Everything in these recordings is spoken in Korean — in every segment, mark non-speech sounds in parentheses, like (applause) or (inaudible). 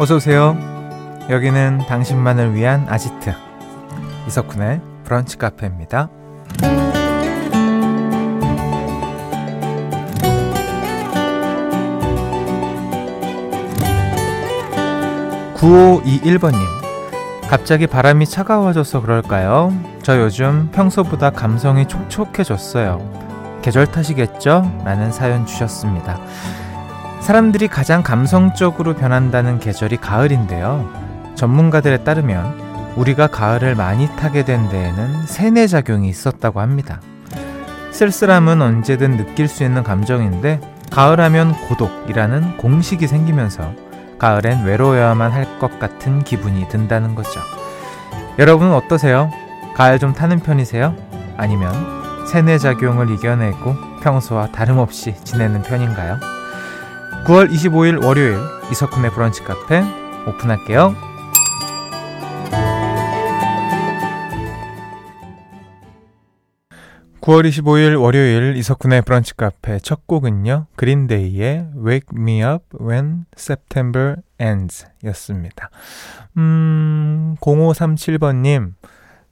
어서 오세요. 여기는 당신만을 위한 아지트. 이석훈의 브런치 카페입니다. 9521번님. 갑자기 바람이 차가워져서 그럴까요? 저 요즘 평소보다 감성이 촉촉해졌어요. 계절 탓이겠죠? 라는 사연 주셨습니다. 사람들이 가장 감성적으로 변한다는 계절이 가을인데요. 전문가들에 따르면 우리가 가을을 많이 타게 된 데에는 세뇌작용이 있었다고 합니다. 쓸쓸함은 언제든 느낄 수 있는 감정인데 가을하면 고독이라는 공식이 생기면서 가을엔 외로워야만 할 것 같은 기분이 든다는 거죠. 여러분은 어떠세요? 가을 좀 타는 편이세요? 아니면 세뇌작용을 이겨내고 평소와 다름없이 지내는 편인가요? 9월 25일 월요일 이석훈의 브런치 카페 오픈할게요. 9월 25일 월요일 이석훈의 브런치 카페 첫 곡은요. 그린데이의 Wake Me Up When September Ends 였습니다. 음, 0537번님,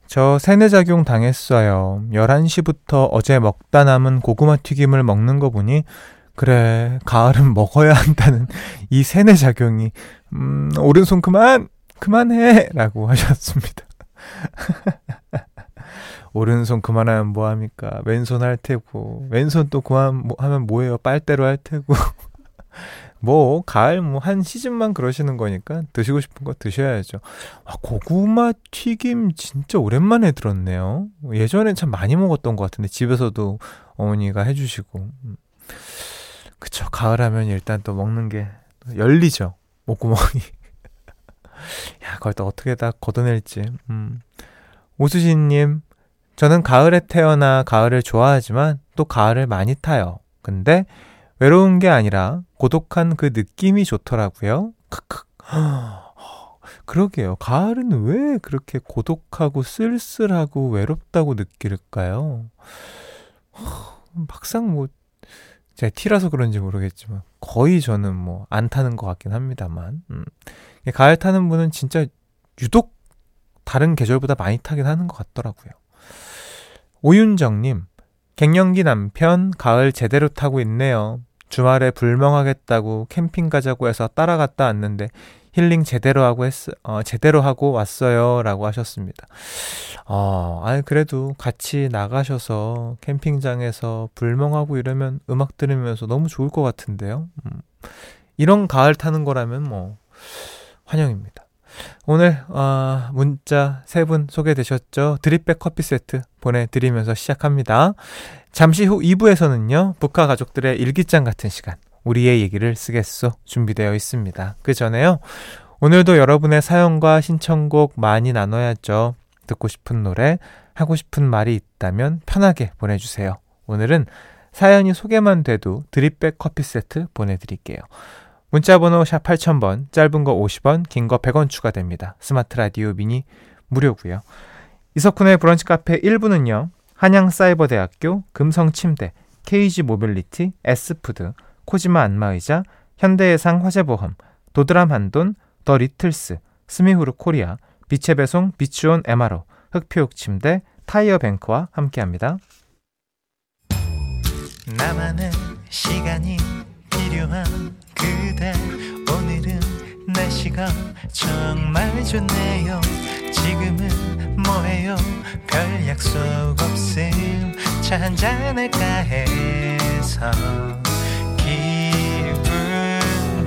저 세뇌작용 당했어요. 11시부터 어제 먹다 남은 고구마 튀김을 먹는 거 보니, 그래, 가을은 먹어야 한다는 이 세뇌작용이, 음, 오른손 그만! 그만해! 라고 하셨습니다. (laughs) 오른손 그만하면 뭐합니까? 왼손 할 테고, 왼손 또 그만 뭐 하면 뭐예요? 빨대로 할 테고. (laughs) 뭐, 가을 뭐 한 시즌만 그러시는 거니까 드시고 싶은 거 드셔야죠. 아, 고구마 튀김 진짜 오랜만에 들었네요. 예전엔 참 많이 먹었던 것 같은데, 집에서도 어머니가 해주시고. 음. 그쵸, 가을 하면 일단 또 먹는 게 열리죠. 목구멍이. (laughs) 야, 그걸 또 어떻게 다 걷어낼지. 음. 오수진님, 저는 가을에 태어나 가을을 좋아하지만 또 가을을 많이 타요. 근데 외로운 게 아니라 고독한 그 느낌이 좋더라고요. 크크. (gasps) 그러게요. 가을은 왜 그렇게 고독하고 쓸쓸하고 외롭다고 느낄까요? (sighs) 막상 뭐, 제가 티라서 그런지 모르겠지만, 거의 저는 뭐, 안 타는 것 같긴 합니다만, 음. 가을 타는 분은 진짜 유독 다른 계절보다 많이 타긴 하는 것 같더라고요. 오윤정님, 갱년기 남편 가을 제대로 타고 있네요. 주말에 불멍하겠다고 캠핑 가자고 해서 따라갔다 왔는데 힐링 제대로 하고 했, 어, 제대로 하고 왔어요. 라고 하셨습니다. 어, 아니, 그래도 같이 나가셔서 캠핑장에서 불멍하고 이러면 음악 들으면서 너무 좋을 것 같은데요. 음. 이런 가을 타는 거라면 뭐, 환영입니다. 오늘 어, 문자 세 분 소개되셨죠? 드립백 커피 세트 보내드리면서 시작합니다. 잠시 후 2부에서는요. 북한 가족들의 일기장 같은 시간 우리의 얘기를 쓰겠소 준비되어 있습니다. 그 전에요. 오늘도 여러분의 사연과 신청곡 많이 나눠야죠. 듣고 싶은 노래, 하고 싶은 말이 있다면 편하게 보내주세요. 오늘은 사연이 소개만 돼도 드립백 커피 세트 보내드릴게요. 문자번호 샵 8000번, 짧은 거 50원, 긴 거 100원 추가됩니다. 스마트 라디오 미니 무료고요. 이석훈의 브런치 카페 1부는요. 한양사이버대학교, 금성침대, KG 모빌리티, S푸드, 코지마 안마의자, 현대해상 화재보험, 도드람 한돈, 더 리틀스, 스미후르 코리아, 빛의 배송 비추온 MRO, 흙표 흙침대, 타이어 뱅크와 함께합니다. 나만의 시간이 필요한 그대. 오늘은 날씨가 정말 좋네요. 지금은 뭐해요? 별 약속 없음. 차 한잔 할까 해서. 기분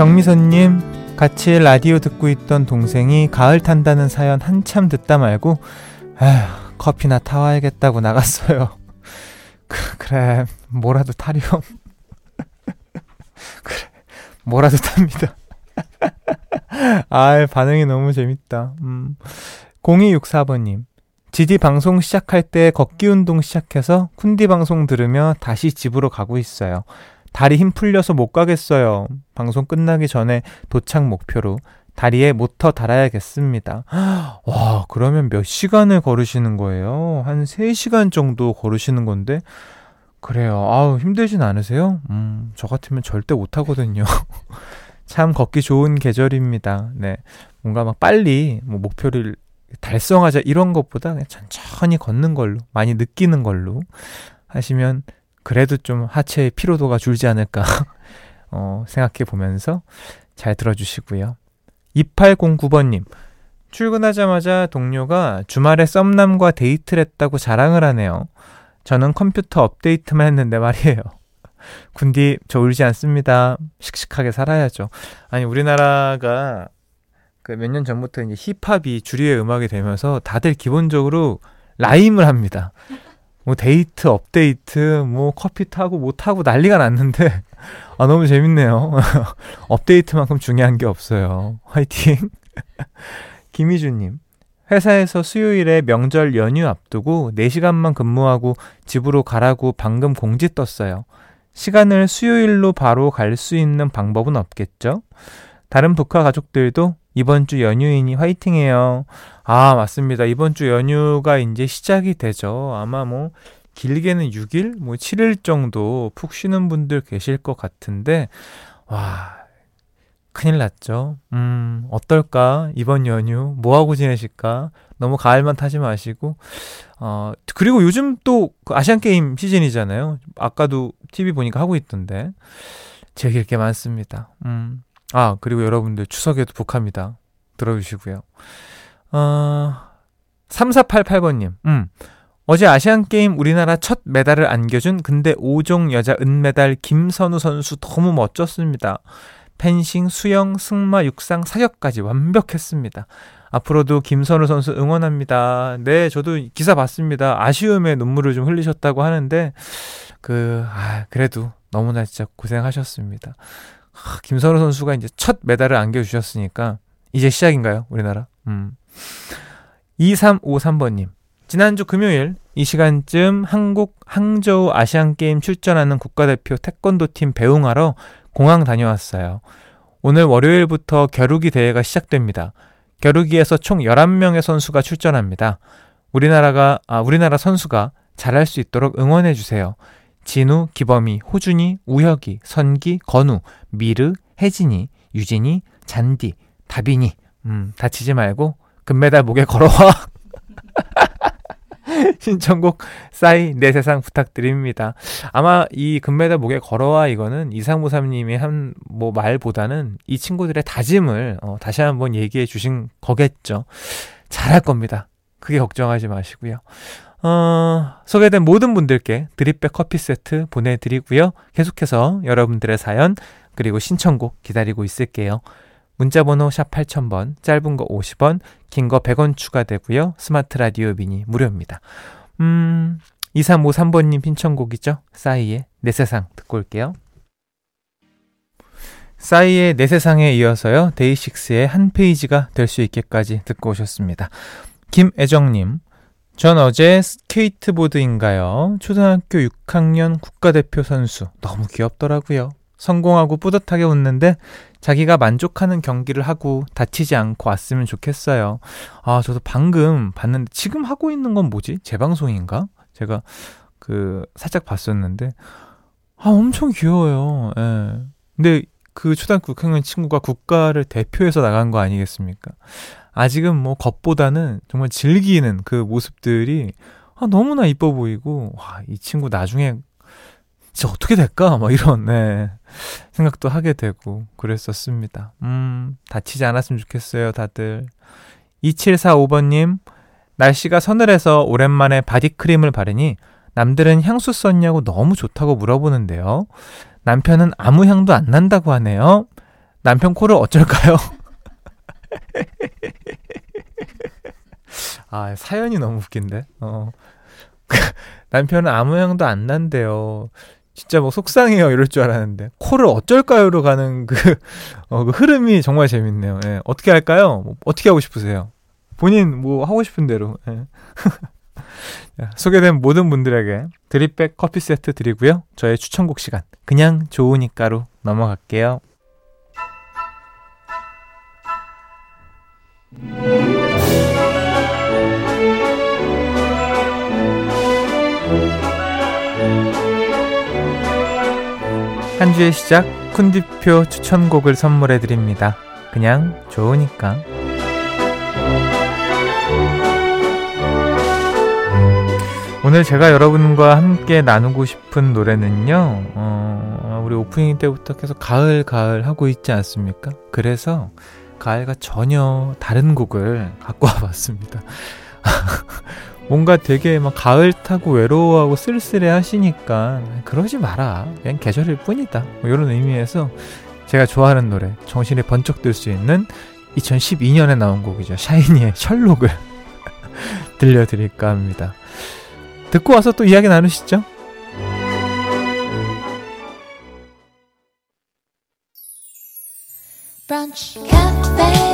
정미선님, 같이 라디오 듣고 있던 동생이 가을 탄다는 사연 한참 듣다 말고, 에휴, 커피나 타와야겠다고 나갔어요. (laughs) 그, 그래, 뭐라도 타렴. (laughs) 그래, 뭐라도 탑니다. (laughs) 아, 반응이 너무 재밌다. 음. 0264번님. GD 방송 시작할 때 걷기 운동 시작해서 쿤디 방송 들으며 다시 집으로 가고 있어요. 다리 힘 풀려서 못 가겠어요. 방송 끝나기 전에 도착 목표로 다리에 모터 달아야겠습니다. (gasps) 와, 그러면 몇 시간을 걸으시는 거예요? 한 3시간 정도 걸으시는 건데, 그래요. 아우, 힘들진 않으세요? 음, 저 같으면 절대 못 하거든요. (laughs) 참 걷기 좋은 계절입니다. 네. 뭔가 막 빨리 뭐 목표를 달성하자 이런 것보다 천천히 걷는 걸로, 많이 느끼는 걸로 하시면 그래도 좀 하체의 피로도가 줄지 않을까 (laughs) 어, 생각해 보면서 잘 들어주시고요. 2809번님, 출근하자마자 동료가 주말에 썸남과 데이트를 했다고 자랑을 하네요. 저는 컴퓨터 업데이트만 했는데 말이에요. (laughs) 쿤디, 저 울지 않습니다. 씩씩하게 살아야죠. 아니, 우리나라가 그 몇 년 전부터 이제 힙합이 주류의 음악이 되면서 다들 기본적으로 라임을 합니다. 뭐 데이트, 업데이트, 뭐 커피 타고 뭐 타고 난리가 났는데 (laughs) 아 너무 재밌네요. (laughs) 업데이트만큼 중요한 게 없어요. 화이팅. (laughs) 김희준님. 회사에서 수요일에 명절 연휴 앞두고 4시간만 근무하고 집으로 가라고 방금 공지 떴어요. 시간을 수요일로 바로 갈 수 있는 방법은 없겠죠? 다른 북한 가족들도 이번 주 연휴이니 화이팅해요. 아, 맞습니다. 이번 주 연휴가 이제 시작이 되죠. 아마 뭐 길게는 6일, 뭐 7일 정도 푹 쉬는 분들 계실 것 같은데 와, 큰일 났죠. 음, 어떨까? 이번 연휴 뭐 하고 지내실까? 너무 가을만 타지 마시고 어, 그리고 요즘 또 그 아시안 게임 시즌이잖아요. 아까도 TV 보니까 하고 있던데. 즐길 게 많습니다. 음. 아, 그리고 여러분들 추석에도 북합니다. 들어주시고요. 어, 3488번님, 음. 어제 아시안게임 우리나라 첫 메달을 안겨준 근대 5종 여자 은메달 김선우 선수 너무 멋졌습니다. 펜싱, 수영, 승마, 육상, 사격까지 완벽했습니다. 앞으로도 김선우 선수 응원합니다. 네, 저도 기사 봤습니다. 아쉬움에 눈물을 좀 흘리셨다고 하는데, 그, 아, 그래도 너무나 진짜 고생하셨습니다. 김선우 선수가 이제 첫 메달을 안겨주셨으니까 이제 시작인가요? 우리나라? 음. 2353번님. 지난주 금요일 이 시간쯤 한국 항저우 아시안게임 출전하는 국가대표 태권도 팀 배웅하러 공항 다녀왔어요. 오늘 월요일부터 겨루기 대회가 시작됩니다. 겨루기에서 총 11명의 선수가 출전합니다. 우리나라가, 아, 우리나라 선수가 잘할 수 있도록 응원해 주세요. 진우, 기범이, 호준이, 우혁이, 선기, 건우, 미르, 혜진이, 유진이, 잔디, 다빈이. 음, 다치지 말고 금메달 목에 걸어와. (laughs) 신청곡 싸이 내 세상 부탁드립니다. 아마 이 금메달 목에 걸어와 이거는 이상무삼님이 한 뭐 말보다는 이 친구들의 다짐을 어, 다시 한번 얘기해 주신 거겠죠. 잘할 겁니다. 크게 걱정하지 마시고요. 어, 소개된 모든 분들께 드립백 커피 세트 보내드리고요. 계속해서 여러분들의 사연 그리고 신청곡 기다리고 있을게요. 문자번호 샵 8000번, 짧은 거 50원, 긴 거 100원 추가되고요. 스마트 라디오 미니 무료입니다. 음, 2353번님 신청곡이죠. 싸이의 내 세상 듣고 올게요. 싸이의 내 세상에 이어서요. 데이식스의 한 페이지가 될 수 있게까지 듣고 오셨습니다. 김애정님, 전 어제 스케이트보드인가요? 초등학교 6학년 국가대표 선수. 너무 귀엽더라고요. 성공하고 뿌듯하게 웃는데 자기가 만족하는 경기를 하고 다치지 않고 왔으면 좋겠어요. 아, 저도 방금 봤는데 지금 하고 있는 건 뭐지? 재방송인가? 제가 그 살짝 봤었는데 아, 엄청 귀여워요. 예. 근데 그 초등학교 6학년 친구가 국가를 대표해서 나간 거 아니겠습니까? 아직은 뭐 겉보다는 정말 즐기는 그 모습들이 아, 너무나 이뻐 보이고 와, 이 친구 나중에 진짜 어떻게 될까? 막 이런 네. 생각도 하게 되고 그랬었습니다. 음, 다치지 않았으면 좋겠어요, 다들. 2745번님, 날씨가 서늘해서 오랜만에 바디크림을 바르니 남들은 향수 썼냐고 너무 좋다고 물어보는데요. 남편은 아무 향도 안 난다고 하네요. 남편 코를 어쩔까요? (laughs) 아, 사연이 너무 웃긴데. 어. (laughs) 남편은 아무 향도 안 난대요. 진짜 뭐 속상해요 이럴 줄 알았는데 코를 어쩔까요로 가는 그, 어, 그 흐름이 정말 재밌네요. 예. 어떻게 할까요? 뭐, 어떻게 하고 싶으세요? 본인 뭐 하고 싶은 대로. 예. (laughs) 소개된 모든 분들에게 드립백 커피 세트 드리고요. 저의 추천곡 시간 그냥 좋으니까로 넘어갈게요. 주의 시작 쿤디표 추천곡을 선물해 드립니다. 그냥 좋으니까. 오늘 제가 여러분과 함께 나누고 싶은 노래는요, 어, 우리 오프닝 때부터 계속 가을, 가을 하고 있지 않습니까? 그래서 가을과 전혀 다른 곡을 갖고 와봤습니다. (laughs) 뭔가 되게 막 가을 타고 외로워하고 쓸쓸해 하시니까 그러지 마라. 그냥 계절일 뿐이다. 뭐 이런 의미에서 제가 좋아하는 노래, 정신이 번쩍 들 수 있는 2012년에 나온 곡이죠. 샤이니의 셜록을 (laughs) 들려드릴까 합니다. 듣고 와서 또 이야기 나누시죠. 브런치 카페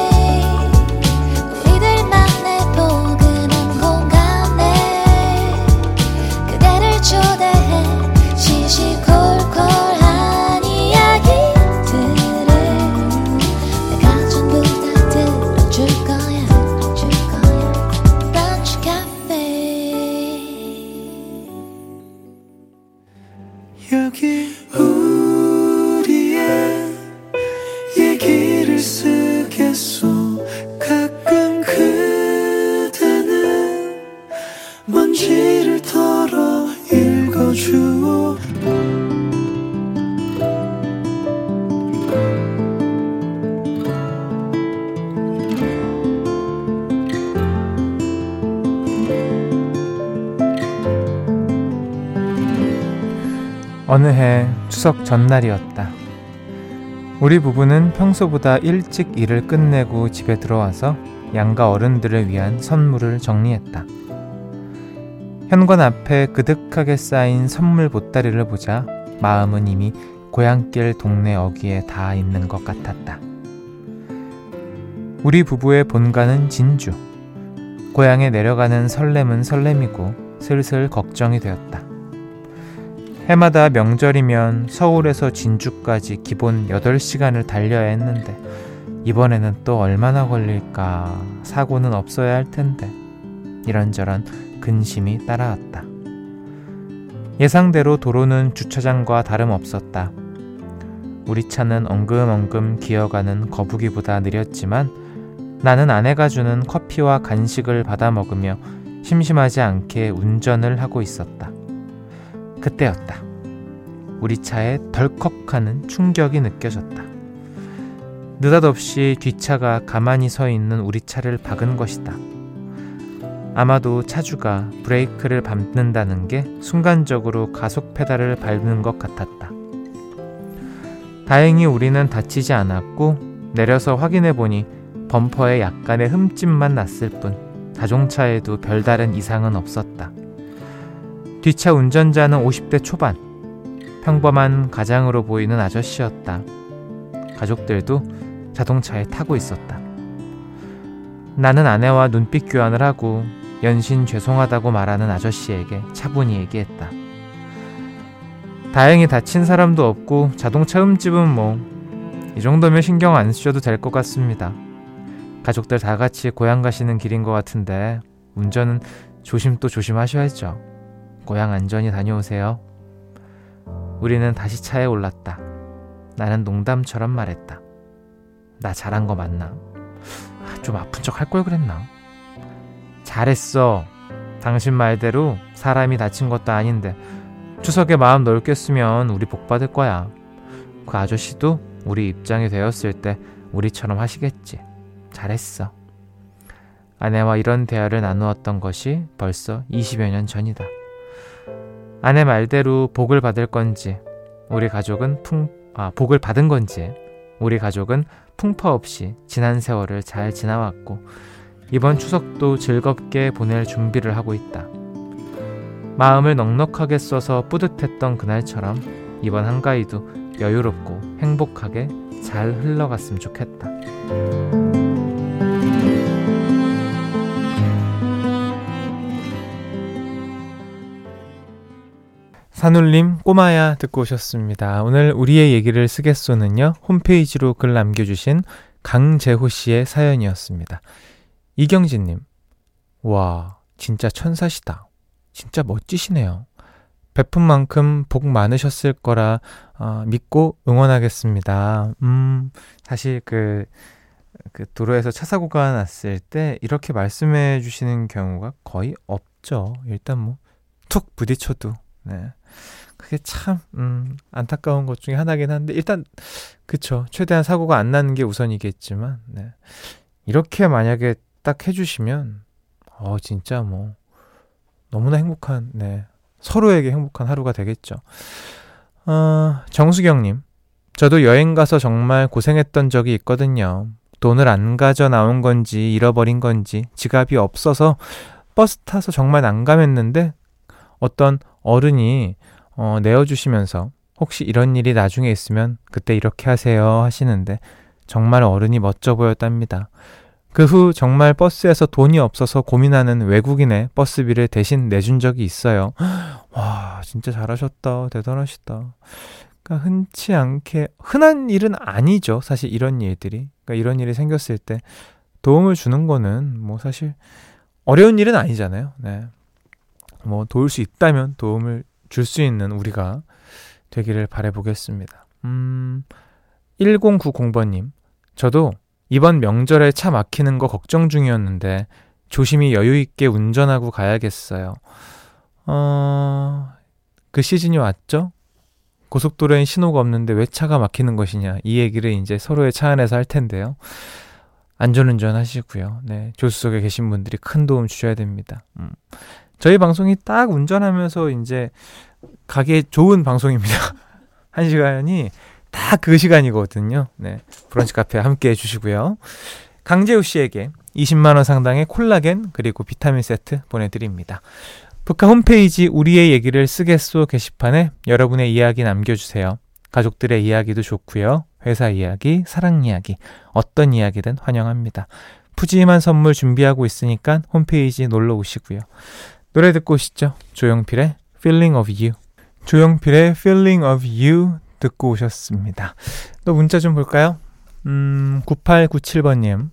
어느 추석 전날이었다. 우리 부부는 평소보다 일찍 일을 끝내고 집에 들어와서 양가 어른들을 위한 선물을 정리했다. 현관 앞에 그득하게 쌓인 선물 보따리를 보자 마음은 이미 고향길 동네 어귀에 다 있는 것 같았다. 우리 부부의 본가는 진주. 고향에 내려가는 설렘은 설렘이고 슬슬 걱정이 되었다. 해마다 명절이면 서울에서 진주까지 기본 8시간을 달려야 했는데 이번에는 또 얼마나 걸릴까 사고는 없어야 할 텐데 이런저런 근심이 따라왔다. 예상대로 도로는 주차장과 다름없었다. 우리 차는 엉금엉금 기어가는 거북이보다 느렸지만 나는 아내가 주는 커피와 간식을 받아 먹으며 심심하지 않게 운전을 하고 있었다. 그때였다. 우리 차에 덜컥하는 충격이 느껴졌다. 느닷없이 뒷차가 가만히 서 있는 우리 차를 박은 것이다. 아마도 차주가 브레이크를 밟는다는 게 순간적으로 가속 페달을 밟는 것 같았다. 다행히 우리는 다치지 않았고 내려서 확인해 보니 범퍼에 약간의 흠집만 났을 뿐 자동차에도 별다른 이상은 없었다. 뒷차 운전자는 50대 초반, 평범한 가장으로 보이는 아저씨였다. 가족들도 자동차에 타고 있었다. 나는 아내와 눈빛 교환을 하고 연신 죄송하다고 말하는 아저씨에게 차분히 얘기했다. 다행히 다친 사람도 없고 자동차 흠집은 뭐, 이 정도면 신경 안 쓰셔도 될 것 같습니다. 가족들 다 같이 고향 가시는 길인 것 같은데, 운전은 조심 또 조심하셔야죠. 고향 안전히 다녀오세요. 우리는 다시 차에 올랐다. 나는 농담처럼 말했다. 나 잘한 거 맞나? 좀 아픈 척 할 걸 그랬나? 잘했어. 당신 말대로 사람이 다친 것도 아닌데 추석에 마음 넓게 쓰면 우리 복 받을 거야. 그 아저씨도 우리 입장이 되었을 때 우리처럼 하시겠지. 잘했어. 아내와 이런 대화를 나누었던 것이 벌써 20여 년 전이다. 아내 말대로 복을 받을 건지 우리 가족은 풍 아, 복을 받은 건지 우리 가족은 풍파 없이 지난 세월을 잘 지나왔고 이번 추석도 즐겁게 보낼 준비를 하고 있다. 마음을 넉넉하게 써서 뿌듯했던 그날처럼 이번 한가위도 여유롭고 행복하게 잘 흘러갔으면 좋겠다. 산울림 꼬마야 듣고 오셨습니다. 오늘 우리의 얘기를 쓰겠소는요 홈페이지로 글 남겨주신 강재호 씨의 사연이었습니다. 이경진님, 와 진짜 천사시다. 진짜 멋지시네요. 베푼 만큼 복 많으셨을 거라 어, 믿고 응원하겠습니다. 음, 사실 그, 그 도로에서 차 사고가 났을 때 이렇게 말씀해 주시는 경우가 거의 없죠. 일단 뭐 툭 부딪혀도 네. 그게 참 음, 안타까운 것 중에 하나긴 한데 일단 그쵸 최대한 사고가 안 나는 게 우선이겠지만 네. 이렇게 만약에 딱 해주시면 어 진짜 뭐 너무나 행복한 네 서로에게 행복한 하루가 되겠죠. 어, 정수경님, 저도 여행 가서 정말 고생했던 적이 있거든요. 돈을 안 가져 나온 건지 잃어버린 건지 지갑이 없어서 버스 타서 정말 난감했는데 어떤 어른이 어, 내어주시면서 혹시 이런 일이 나중에 있으면 그때 이렇게 하세요 하시는데 정말 어른이 멋져 보였답니다. 그 후 정말 버스에서 돈이 없어서 고민하는 외국인의 버스비를 대신 내준 적이 있어요. (gasps) 와, 진짜 잘하셨다. 대단하시다. 그러니까 흔치 않게, 흔한 일은 아니죠. 사실 이런 일들이. 그러니까 이런 일이 생겼을 때 도움을 주는 거는 뭐 사실 어려운 일은 아니잖아요. 네. 뭐 도울 수 있다면 도움을 줄 수 있는 우리가 되기를 바래보겠습니다. 음, 1090번님. 저도 이번 명절에 차 막히는 거 걱정 중이었는데 조심히 여유 있게 운전하고 가야겠어요. 어, 그 시즌이 왔죠? 고속도로엔 신호가 없는데 왜 차가 막히는 것이냐. 이 얘기를 이제 서로의 차 안에서 할 텐데요. 안전운전 하시고요. 네. 조수 석에 계신 분들이 큰 도움 주셔야 됩니다. 음. 저희 방송이 딱 운전하면서 이제 가기 좋은 방송입니다. (laughs) 한 시간이 다그 시간이거든요. 네. 브런치 카페 함께 해주시고요. 강재우 씨에게 20만원 상당의 콜라겐 그리고 비타민 세트 보내드립니다. 북카 홈페이지 우리의 얘기를 쓰겠소 게시판에 여러분의 이야기 남겨주세요. 가족들의 이야기도 좋고요. 회사 이야기, 사랑 이야기, 어떤 이야기든 환영합니다. 푸짐한 선물 준비하고 있으니까 홈페이지 놀러 오시고요. 노래 듣고 오시죠. 조영필의 Feeling of You. 조영필의 Feeling of You 듣고 오셨습니다. 또 문자 좀 볼까요? 음, 9897번님.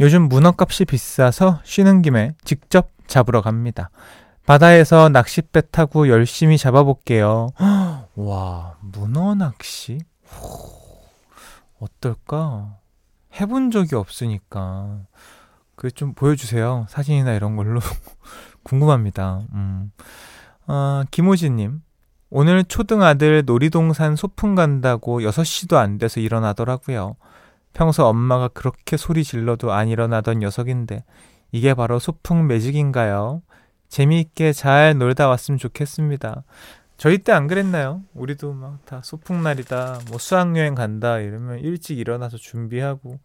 요즘 문어값이 비싸서 쉬는 김에 직접 잡으러 갑니다. 바다에서 낚싯배 타고 열심히 잡아볼게요. (gasps) 와, 문어 낚시? 어떨까? 해본 적이 없으니까. 그 좀 보여주세요. 사진이나 이런 걸로. (laughs) 궁금합니다. 음. 아, 김호진님. 오늘 초등 아들 놀이동산 소풍 간다고 6시도 안 돼서 일어나더라고요. 평소 엄마가 그렇게 소리 질러도 안 일어나던 녀석인데 이게 바로 소풍 매직인가요? 재미있게 잘 놀다 왔으면 좋겠습니다. 저희 때 안 그랬나요? 우리도 막 다 소풍날이다, 뭐 수학여행 간다 이러면 일찍 일어나서 준비하고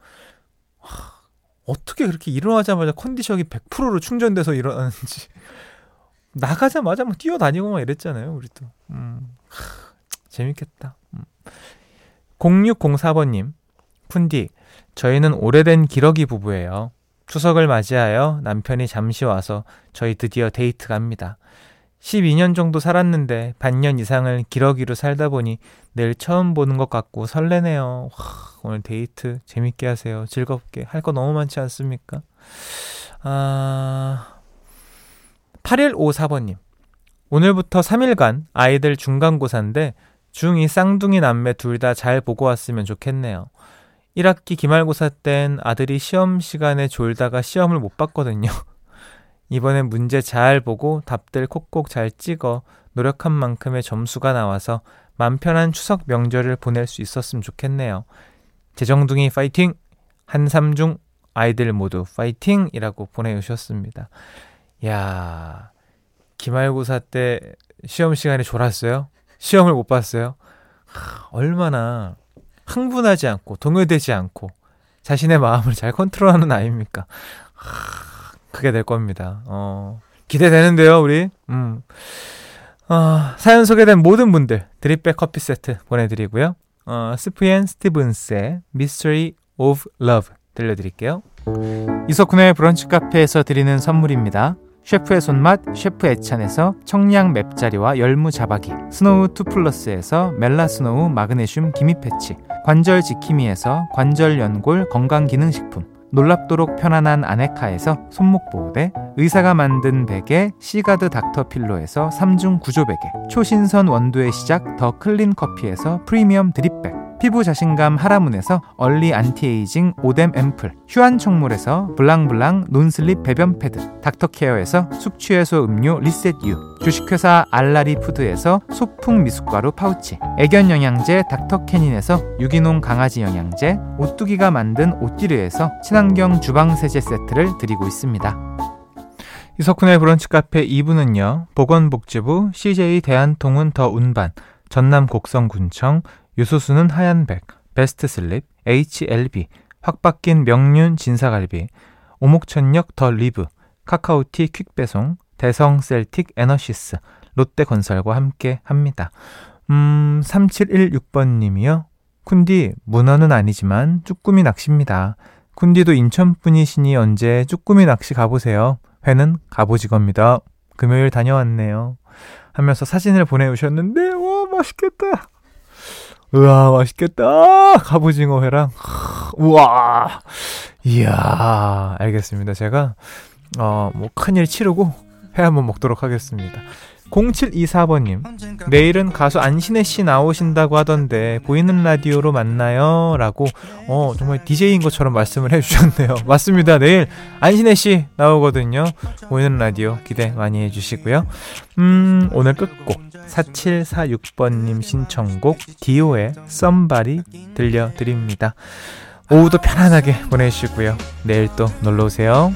하, 어떻게 그렇게 일어나자마자 컨디션이 100%로 충전돼서 일어나는지 나가자마자 막 뛰어다니고 막 이랬잖아요, 우리도. 음, 하, 재밌겠다. 음. 0604번님, 푼디, 저희는 오래된 기러기 부부예요. 추석을 맞이하여 남편이 잠시 와서 저희 드디어 데이트 갑니다. 12년 정도 살았는데 반년 이상을 기러기로 살다 보니 내일 처음 보는 것 같고 설레네요. 와, 오늘 데이트 재밌게 하세요. 즐겁게. 할 거 너무 많지 않습니까? 아, 8154번님. 오늘부터 3일간 아이들 중간고사인데 중2 쌍둥이 남매 둘 다 잘 보고 왔으면 좋겠네요. 1학기 기말고사 땐 아들이 시험 시간에 졸다가 시험을 못 봤거든요. 이번엔 문제 잘 보고 답들 콕콕 잘 찍어 노력한 만큼의 점수가 나와서 맘 편한 추석 명절을 보낼 수 있었으면 좋겠네요. 재정둥이 파이팅! 한삼중 아이들 모두 파이팅! 이라고 보내주셨습니다. 야 기말고사 때 시험 시간에 졸았어요? 시험을 못 봤어요? 하, 얼마나 흥분하지 않고 동요되지 않고 자신의 마음을 잘 컨트롤하는 아이입니까? 하, 그게 될 겁니다. 어, 기대되는데요, 우리. 음. 어, 사연 소개된 모든 분들 드립백 커피 세트 보내드리고요. 어, 스프앤 스티븐스의 Mystery of Love 들려드릴게요. 이석훈의 브런치 카페에서 드리는 선물입니다. 셰프의 손맛 셰프 애찬에서 청량 맵자리와 열무 자박이 스노우 투 플러스에서 멜라스노우 마그네슘 기미 패치 관절 지킴이에서 관절 연골 건강기능식품 놀랍도록 편안한 아네카에서 손목 보호대, 의사가 만든 베개 시가드 닥터필로에서 3중 구조 베개, 초신선 원두의 시작 더 클린 커피에서 프리미엄 드립백, 피부 자신감 하라문에서 얼리 안티에이징 오뎀 앰플, 휴안 청물에서 블랑블랑 논슬립 배변 패드, 닥터케어에서 숙취해소 음료 리셋유, 주식회사 알라리 푸드에서 소풍 미숫가루 파우치, 애견 영양제 닥터캐닌에서 유기농 강아지 영양제, 오뚜기가 만든 오띠르에서 친환경 주방 세제 세트를 드리고 있습니다. 이석훈의 브런치 카페 2부는요. 보건복지부, CJ 대한통운 더 운반, 전남 곡성군청, 요소수는 하얀백, 베스트슬립, HLB, 확 바뀐 명륜 진사갈비, 오목천역 더 리브, 카카오티 퀵배송, 대성 셀틱 에너시스, 롯데건설과 함께 합니다. 음, 3716번님이요. 쿤디, 문어는 아니지만 쭈꾸미 낚시입니다. 쿤디도 인천 분이시니 언제 쭈꾸미 낚시 가보세요. 회는 갑오징어입니다. 금요일 다녀왔네요. 하면서 사진을 보내주셨는데, 와, 맛있겠다. 우와, 맛있겠다. 갑오징어 회랑. 우와. 이야, 알겠습니다. 제가, 어, 뭐, 큰일 치르고 회 한번 먹도록 하겠습니다. 0724번님, 내일은 가수 안신혜 씨 나오신다고 하던데, 보이는 라디오로 만나요? 라고, 어, 정말 DJ인 것처럼 말씀을 해주셨네요. (laughs) 맞습니다. 내일 안신혜 씨 나오거든요. 보이는 라디오 기대 많이 해주시고요. 음, 오늘 끝곡, 4746번님 신청곡, 디오의 썸바리 들려드립니다. 오후도 편안하게 보내시고요. 내일 또 놀러오세요.